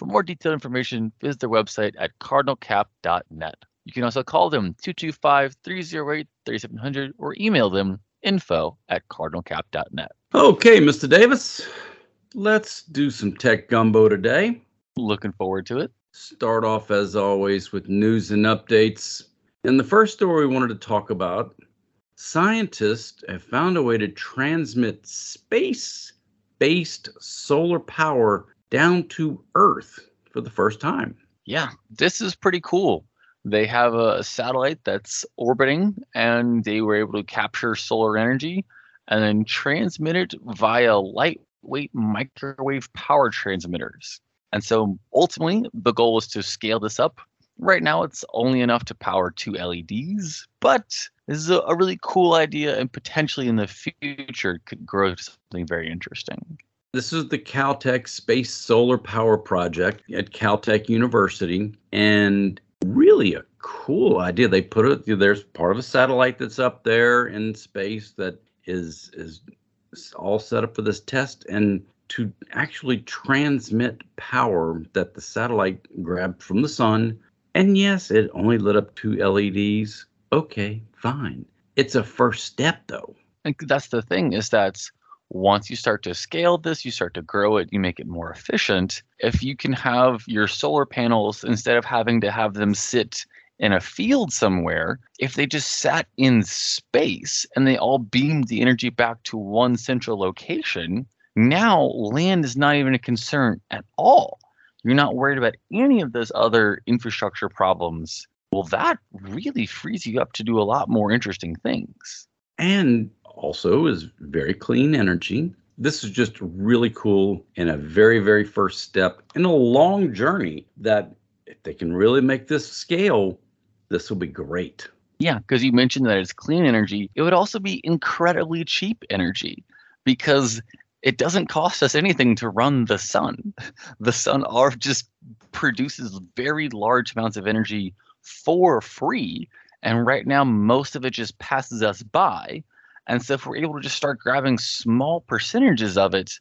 For more detailed information, visit their website at cardinalcap.net. You can also call them 225 308 3700 or email them info at cardinalcap.net. Okay, Mr. Davis, let's do some tech gumbo today. Looking forward to it. Start off, as always, with news and updates. And the first story we wanted to talk about scientists have found a way to transmit space based solar power down to Earth for the first time. Yeah, this is pretty cool. They have a satellite that's orbiting and they were able to capture solar energy and then transmit it via lightweight microwave power transmitters. And so ultimately, the goal is to scale this up. Right now, it's only enough to power two LEDs, but this is a, really cool idea and potentially in the future could grow to something very interesting. This is the Caltech Space Solar Power Project at Caltech University, and really a cool idea. They put it there's part of a satellite that's up there in space that is is all set up for this test and to actually transmit power that the satellite grabbed from the sun. And yes, it only lit up two LEDs. Okay, fine. It's a first step though. And that's the thing is that once you start to scale this, you start to grow it, you make it more efficient. If you can have your solar panels, instead of having to have them sit in a field somewhere, if they just sat in space and they all beamed the energy back to one central location, now land is not even a concern at all. You're not worried about any of those other infrastructure problems. Well, that really frees you up to do a lot more interesting things. And also is very clean energy. This is just really cool and a very, very first step in a long journey that if they can really make this scale, this will be great. Yeah, because you mentioned that it's clean energy. It would also be incredibly cheap energy because it doesn't cost us anything to run the sun. The sun are just produces very large amounts of energy for free. And right now, most of it just passes us by. And so if we're able to just start grabbing small percentages of it,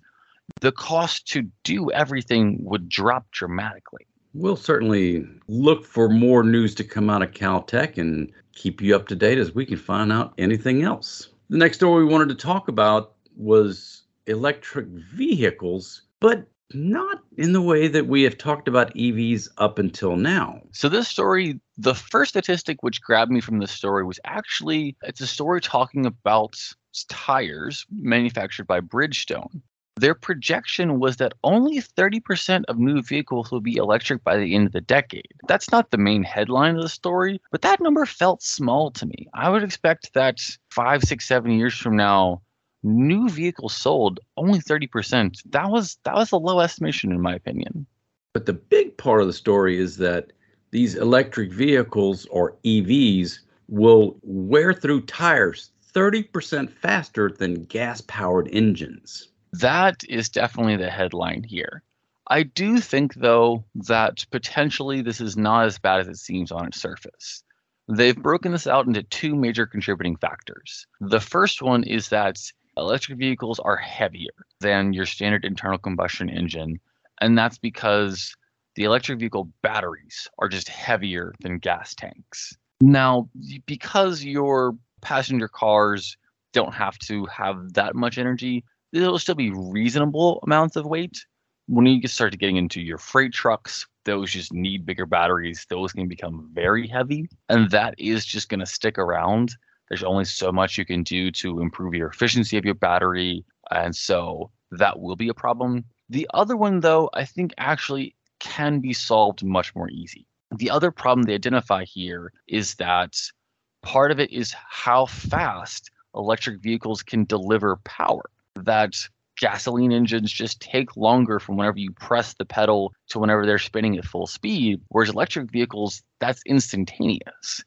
the cost to do everything would drop dramatically. We'll certainly look for more news to come out of Caltech and keep you up to date as we can find out anything else. The next story we wanted to talk about was electric vehicles, but not in the way that we have talked about EVs up until now. So this story, the first statistic which grabbed me from this story was actually it's a story talking about tires manufactured by Bridgestone. Their projection was that only 30% of new vehicles will be electric by the end of the decade. That's not the main headline of the story, but that number felt small to me. I would expect that five, six, seven years from now, new vehicles sold only 30%. That was that was a low estimation in my opinion. But the big part of the story is that these electric vehicles or EVs will wear through tires 30% faster than gas powered engines. That is definitely the headline here. I do think, though, that potentially this is not as bad as it seems on its surface. they've broken this out into two major contributing factors. The first one is that electric vehicles are heavier than your standard internal combustion engine, and that's because the electric vehicle batteries are just heavier than gas tanks. Now, because your passenger cars don't have to have that much energy, there'll still be reasonable amounts of weight. When you start getting into your freight trucks, those just need bigger batteries. Those can become very heavy, and that is just going to stick around. There's only so much you can do to improve your efficiency of your battery, and so that will be a problem. The other one, though, I think actually can be solved much more easy. The other problem they identify here is that part of it is how fast electric vehicles can deliver power. That gasoline engines just take longer from whenever you press the pedal to whenever they're spinning at full speed, whereas electric vehicles, that's instantaneous.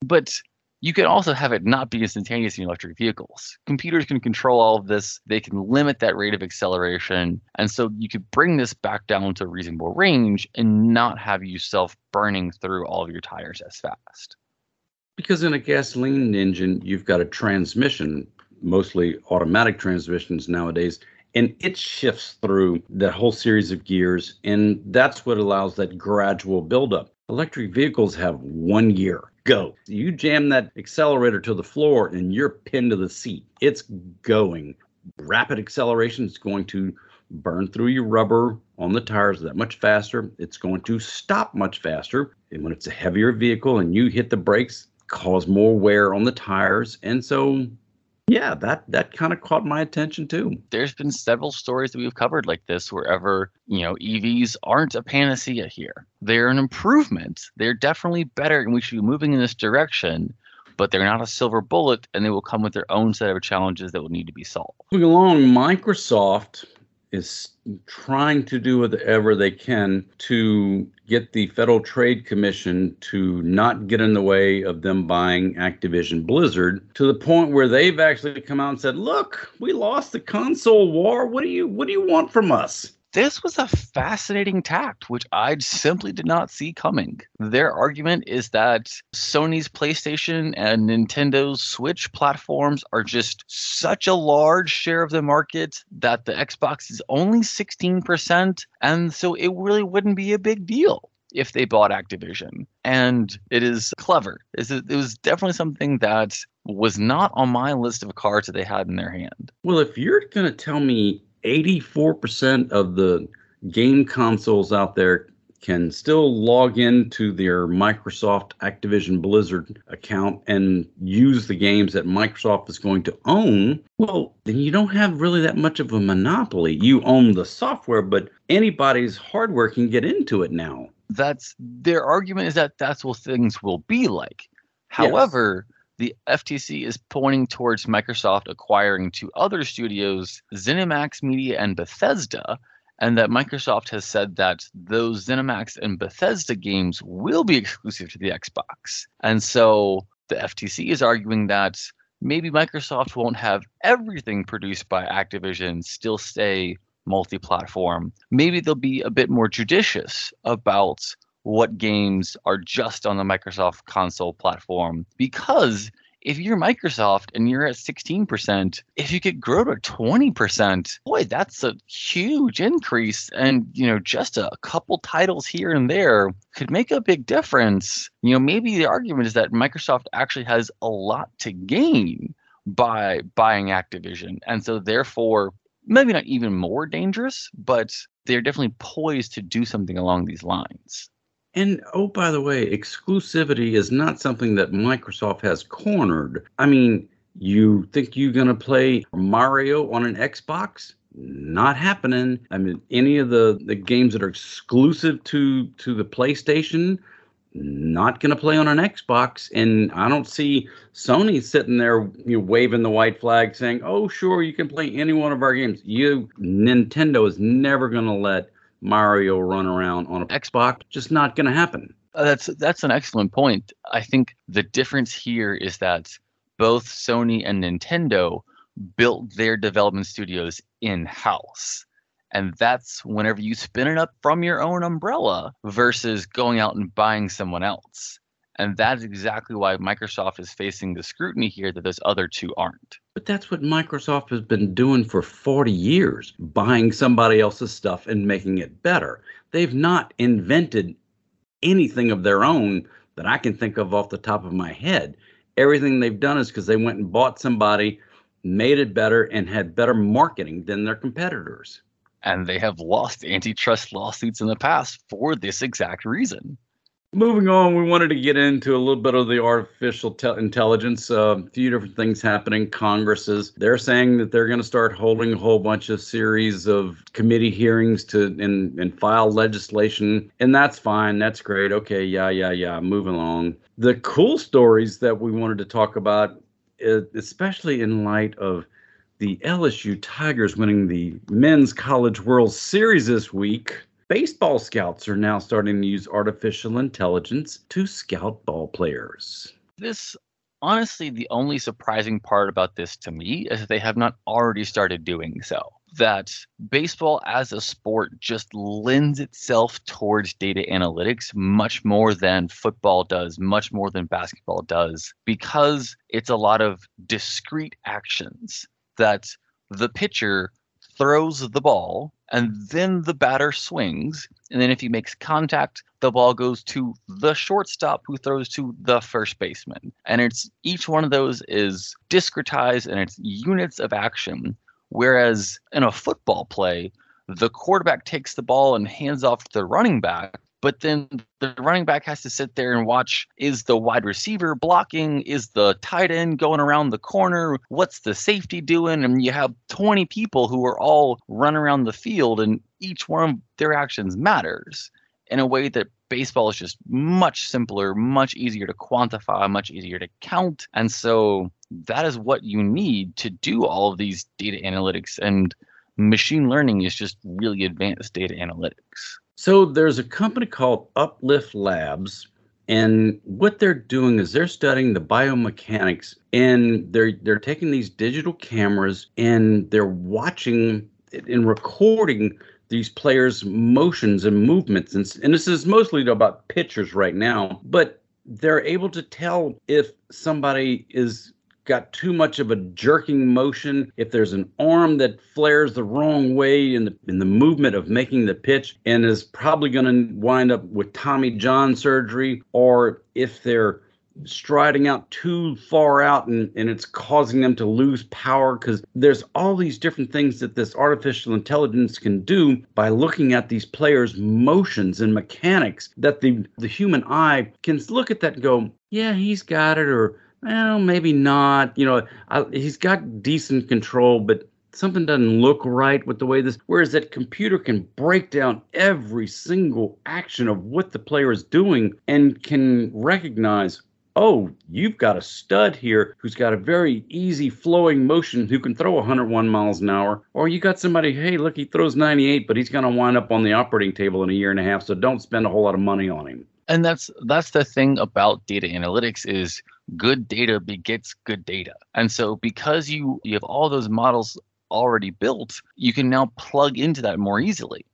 But you can also have it not be instantaneous in electric vehicles. Computers can control all of this. They can limit that rate of acceleration. And so you could bring this back down to a reasonable range and not have yourself burning through all of your tires as fast. Because in a gasoline engine, you've got a transmission, mostly automatic transmissions nowadays, and it shifts through that whole series of gears. And that's what allows that gradual buildup. Electric vehicles have one gear go. You jam that accelerator to the floor and you're pinned to the seat. It's going. Rapid acceleration is going to burn through your rubber on the tires that much faster. It's going to stop much faster. And when it's a heavier vehicle and you hit the brakes, cause more wear on the tires. And so yeah, that that kind of caught my attention too. There's been several stories that we've covered like this wherever, you know, EVs aren't a panacea here. They're an improvement. They're definitely better and we should be moving in this direction, but they're not a silver bullet and they will come with their own set of challenges that will need to be solved. Moving along, Microsoft is trying to do whatever they can to get the Federal Trade Commission to not get in the way of them buying Activision Blizzard to the point where they've actually come out and said, "Look, we lost the console war. What do you what do you want from us?" This was a fascinating tact, which I simply did not see coming. Their argument is that Sony's PlayStation and Nintendo's Switch platforms are just such a large share of the market that the Xbox is only 16%, and so it really wouldn't be a big deal if they bought Activision. And it is clever. It was definitely something that was not on my list of cards that they had in their hand. Well, if you're going to tell me 84% of the game consoles out there can still log into their Microsoft Activision Blizzard account and use the games that Microsoft is going to own, well, then you don't have really that much of a monopoly. You own the software, but anybody's hardware can get into it now. That's their argument is that that's what things will be like. However, yes the FTC is pointing towards Microsoft acquiring two other studios, ZeniMax Media and Bethesda, and that Microsoft has said that those ZeniMax and Bethesda games will be exclusive to the Xbox. And so the FTC is arguing that maybe Microsoft won't have everything produced by Activision still stay multi platform. Maybe they'll be a bit more judicious about what games are just on the Microsoft console platform because if you're Microsoft and you're at 16%, if you could grow to 20%, boy, that's a huge increase. And, you know, just a couple titles here and there could make a big difference. You know, maybe the argument is that Microsoft actually has a lot to gain by buying Activision. And so, therefore, maybe not even more dangerous, but they're definitely poised to do something along these lines. And oh, by the way, exclusivity is not something that Microsoft has cornered. I mean, you think you're going to play Mario on an Xbox? Not happening. I mean, any of the, the games that are exclusive to to the PlayStation, not going to play on an Xbox. And I don't see Sony sitting there you know, waving the white flag saying, oh, sure, you can play any one of our games. You, Nintendo is never going to let Mario run around on an Xbox. Just not going to happen. Uh, that's that's an excellent point. I think the difference here is that both Sony and Nintendo built their development studios in house. And that's whenever you spin it up from your own umbrella versus going out and buying someone else. And that's exactly why Microsoft is facing the scrutiny here that those other two aren't. But that's what Microsoft has been doing for 40 years, buying somebody else's stuff and making it better. They've not invented anything of their own that I can think of off the top of my head. Everything they've done is because they went and bought somebody, made it better, and had better marketing than their competitors. And they have lost antitrust lawsuits in the past for this exact reason. Moving on, we wanted to get into a little bit of the artificial te- intelligence. Uh, a few different things happening. Congresses they're saying that they're going to start holding a whole bunch of series of committee hearings to and, and file legislation, and that's fine. That's great. Okay, yeah, yeah, yeah. Moving along. The cool stories that we wanted to talk about, uh, especially in light of the LSU Tigers winning the Men's College World Series this week Baseball scouts are now starting to use artificial intelligence to scout ball players. This honestly, the only surprising part about this to me is that they have not already started doing so. That baseball as a sport just lends itself towards data analytics much more than football does, much more than basketball does, because it's a lot of discrete actions that the pitcher throws the ball and then the batter swings. And then if he makes contact, the ball goes to the shortstop who throws to the first baseman. And it's each one of those is discretized and it's units of action. Whereas in a football play, the quarterback takes the ball and hands off to the running back but then the running back has to sit there and watch is the wide receiver blocking? Is the tight end going around the corner? What's the safety doing? And you have 20 people who are all run around the field and each one of their actions matters in a way that baseball is just much simpler much easier to quantify much easier to count. And so that is what you need to do all of these data analytics and machine learning is just really advanced data analytics so there's a company called Uplift Labs, and what they're doing is they're studying the biomechanics, and they're they're taking these digital cameras and they're watching and recording these players' motions and movements, and, and this is mostly about pitchers right now, but they're able to tell if somebody is got too much of a jerking motion, if there's an arm that flares the wrong way in the in the movement of making the pitch and is probably going to wind up with Tommy John surgery, or if they're striding out too far out and, and it's causing them to lose power because there's all these different things that this artificial intelligence can do by looking at these players motions and mechanics that the the human eye can look at that and go yeah he's got it or well, maybe not. You know, I, he's got decent control, but something doesn't look right with the way this. Whereas that computer can break down every single action of what the player is doing and can recognize. Oh, you've got a stud here who's got a very easy flowing motion who can throw 101 miles an hour. Or you got somebody, hey, look, he throws 98, but he's going to wind up on the operating table in a year and a half, so don't spend a whole lot of money on him. And that's that's the thing about data analytics is good data begets good data. And so because you you have all those models already built, you can now plug into that more easily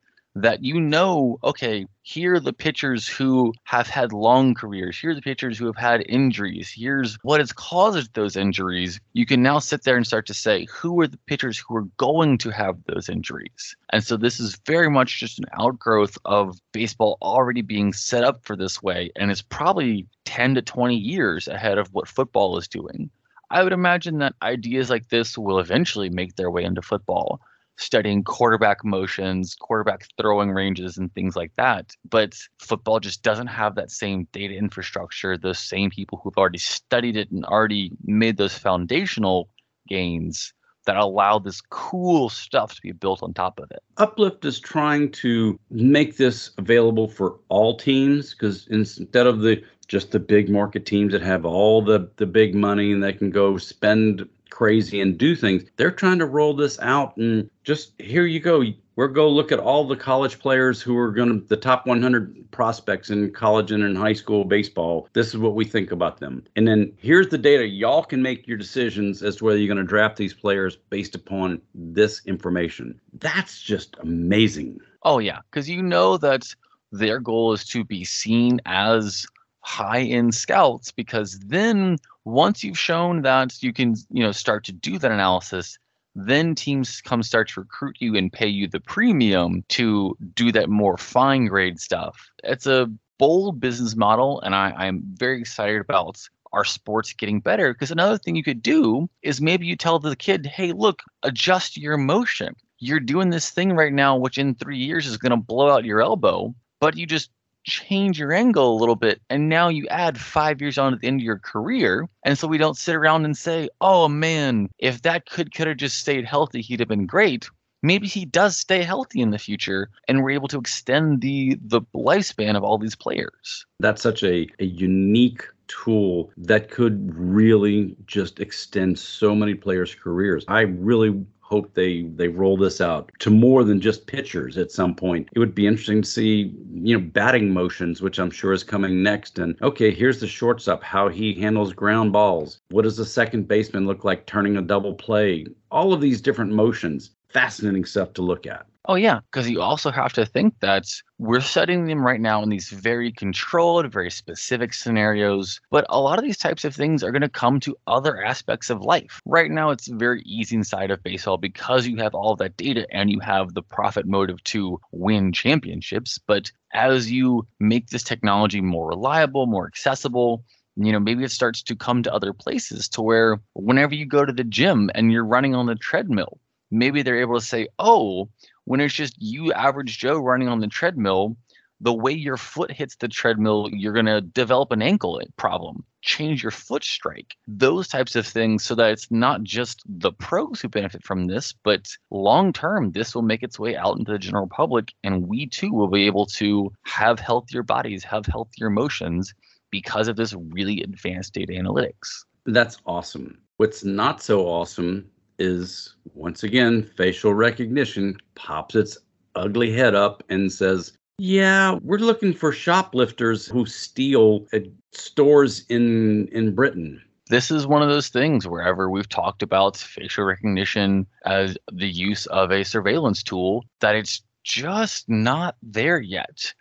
that you know, okay, here are the pitchers who have had long careers. Here are the pitchers who have had injuries. Here's what has caused those injuries. You can now sit there and start to say, who are the pitchers who are going to have those injuries? And so this is very much just an outgrowth of baseball already being set up for this way. And it's probably 10 to 20 years ahead of what football is doing. I would imagine that ideas like this will eventually make their way into football studying quarterback motions, quarterback throwing ranges, and things like that. But football just doesn't have that same data infrastructure, those same people who've already studied it and already made those foundational gains that allow this cool stuff to be built on top of it. Uplift is trying to make this available for all teams because instead of the just the big market teams that have all the the big money and they can go spend crazy and do things. They're trying to roll this out and just here you go. We're go look at all the college players who are going to the top 100 prospects in college and in high school baseball. This is what we think about them. And then here's the data. Y'all can make your decisions as to whether you're going to draft these players based upon this information. That's just amazing. Oh yeah, because you know that their goal is to be seen as high end scouts because then once you've shown that you can, you know, start to do that analysis, then teams come start to recruit you and pay you the premium to do that more fine grade stuff. It's a bold business model, and I, I'm very excited about our sports getting better. Because another thing you could do is maybe you tell the kid, hey, look, adjust your motion. You're doing this thing right now, which in three years is going to blow out your elbow, but you just change your angle a little bit and now you add five years on at the end of your career and so we don't sit around and say oh man if that could could have just stayed healthy he'd have been great. Maybe he does stay healthy in the future and we're able to extend the the lifespan of all these players. That's such a, a unique tool that could really just extend so many players careers. I really hope they they roll this out to more than just pitchers at some point. It would be interesting to see, you know, batting motions, which I'm sure is coming next. And okay, here's the shortstop, how he handles ground balls. What does the second baseman look like turning a double play? All of these different motions. Fascinating stuff to look at. Oh, yeah, because you also have to think that we're setting them right now in these very controlled, very specific scenarios. But a lot of these types of things are going to come to other aspects of life. Right now, it's very easy inside of baseball because you have all that data and you have the profit motive to win championships. But as you make this technology more reliable, more accessible, you know maybe it starts to come to other places to where whenever you go to the gym and you're running on the treadmill maybe they're able to say oh when it's just you, average Joe, running on the treadmill, the way your foot hits the treadmill, you're going to develop an ankle problem, change your foot strike, those types of things, so that it's not just the pros who benefit from this, but long term, this will make its way out into the general public. And we too will be able to have healthier bodies, have healthier emotions because of this really advanced data analytics. That's awesome. What's not so awesome is once again facial recognition pops its ugly head up and says, "Yeah, we're looking for shoplifters who steal at stores in in Britain." This is one of those things wherever we've talked about facial recognition as the use of a surveillance tool that it's just not there yet.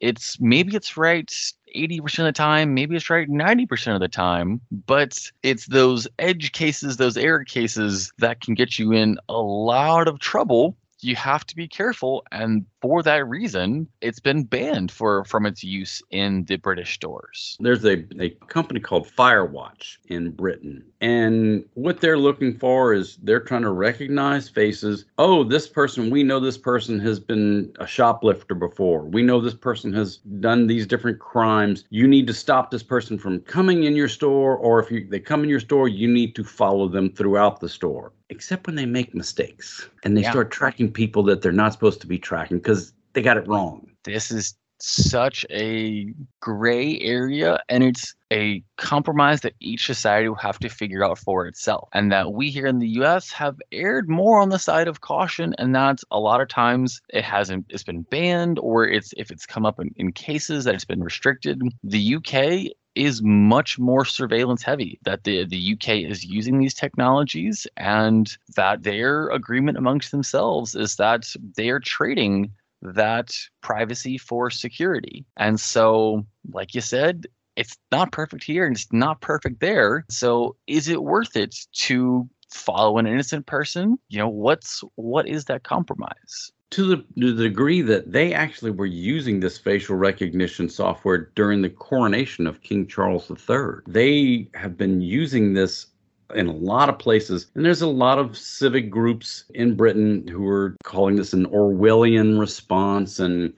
It's maybe it's right 80% of the time, maybe it's right 90% of the time, but it's those edge cases, those error cases that can get you in a lot of trouble. You have to be careful and for that reason it's been banned for from its use in the british stores. There's a, a company called Facewatch in britain and what they're looking for is they're trying to recognize faces. Oh this person we know this person has been a shoplifter before. We know this person has done these different crimes. You need to stop this person from coming in your store or if you, they come in your store you need to follow them throughout the store. Except when they make mistakes and they yeah. start tracking people that they're not supposed to be tracking because they got it wrong. This is such a gray area and it's a compromise that each society will have to figure out for itself and that we here in the US have erred more on the side of caution and that's a lot of times it hasn't it's been banned or it's if it's come up in, in cases that it's been restricted the UK is much more surveillance heavy that the, the UK is using these technologies and that their agreement amongst themselves is that they are trading that privacy for security. And so, like you said, it's not perfect here and it's not perfect there. So, is it worth it to follow an innocent person? You know, what's what is that compromise? to the, to the degree that they actually were using this facial recognition software during the coronation of King Charles III. They have been using this in a lot of places. And there's a lot of civic groups in Britain who are calling this an Orwellian response and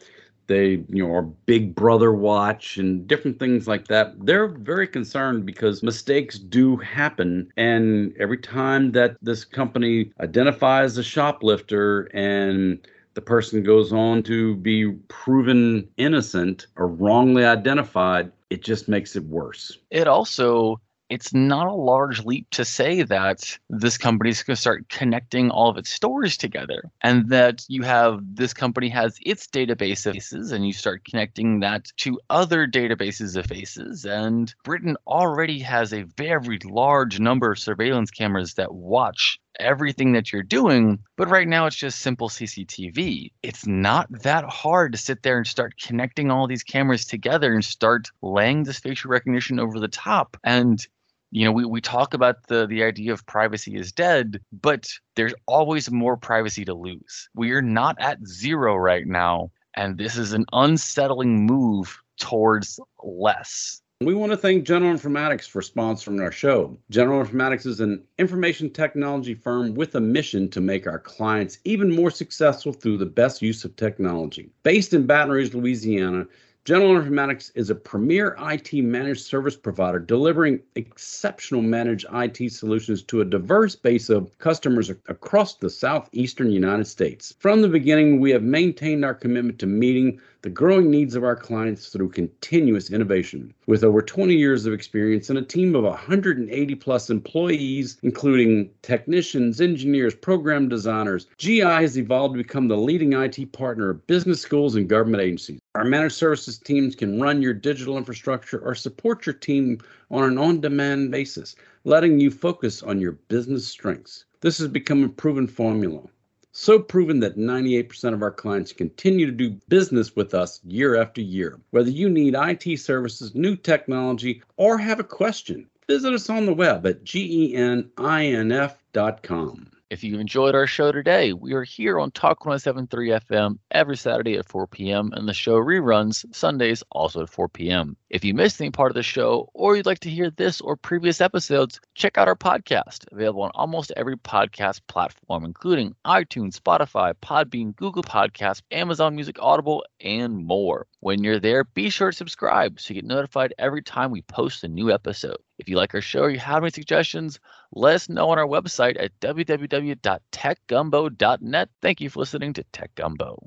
they, you know, are Big Brother watch and different things like that. They're very concerned because mistakes do happen. And every time that this company identifies a shoplifter and the person goes on to be proven innocent or wrongly identified, it just makes it worse. It also it's not a large leap to say that this company is going to start connecting all of its stores together and that you have this company has its database of faces and you start connecting that to other databases of faces and britain already has a very large number of surveillance cameras that watch everything that you're doing. But right now, it's just simple CCTV. It's not that hard to sit there and start connecting all these cameras together and start laying this facial recognition over the top. And you know, we, we talk about the the idea of privacy is dead, but there's always more privacy to lose. We are not at zero right now, and this is an unsettling move towards less. We want to thank General Informatics for sponsoring our show. General Informatics is an information technology firm with a mission to make our clients even more successful through the best use of technology. Based in Baton Rouge, Louisiana, General Informatics is a premier IT managed service provider delivering exceptional managed IT solutions to a diverse base of customers across the southeastern United States. From the beginning, we have maintained our commitment to meeting the growing needs of our clients through continuous innovation. With over 20 years of experience and a team of 180 plus employees, including technicians, engineers, program designers, GI has evolved to become the leading IT partner of business schools and government agencies. Our managed services teams can run your digital infrastructure or support your team on an on demand basis, letting you focus on your business strengths. This has become a proven formula so proven that 98% of our clients continue to do business with us year after year. Whether you need IT services, new technology, or have a question, visit us on the web at geninf.com. If you enjoyed our show today, we are here on Talk 1073 FM every Saturday at 4 p.m. and the show reruns Sundays also at 4 p.m. If you missed any part of the show or you'd like to hear this or previous episodes, check out our podcast, available on almost every podcast platform, including iTunes, Spotify, Podbean, Google Podcasts, Amazon Music, Audible, and more. When you're there, be sure to subscribe so you get notified every time we post a new episode. If you like our show or you have any suggestions, let us know on our website at www.techgumbo.net. Thank you for listening to Tech Gumbo.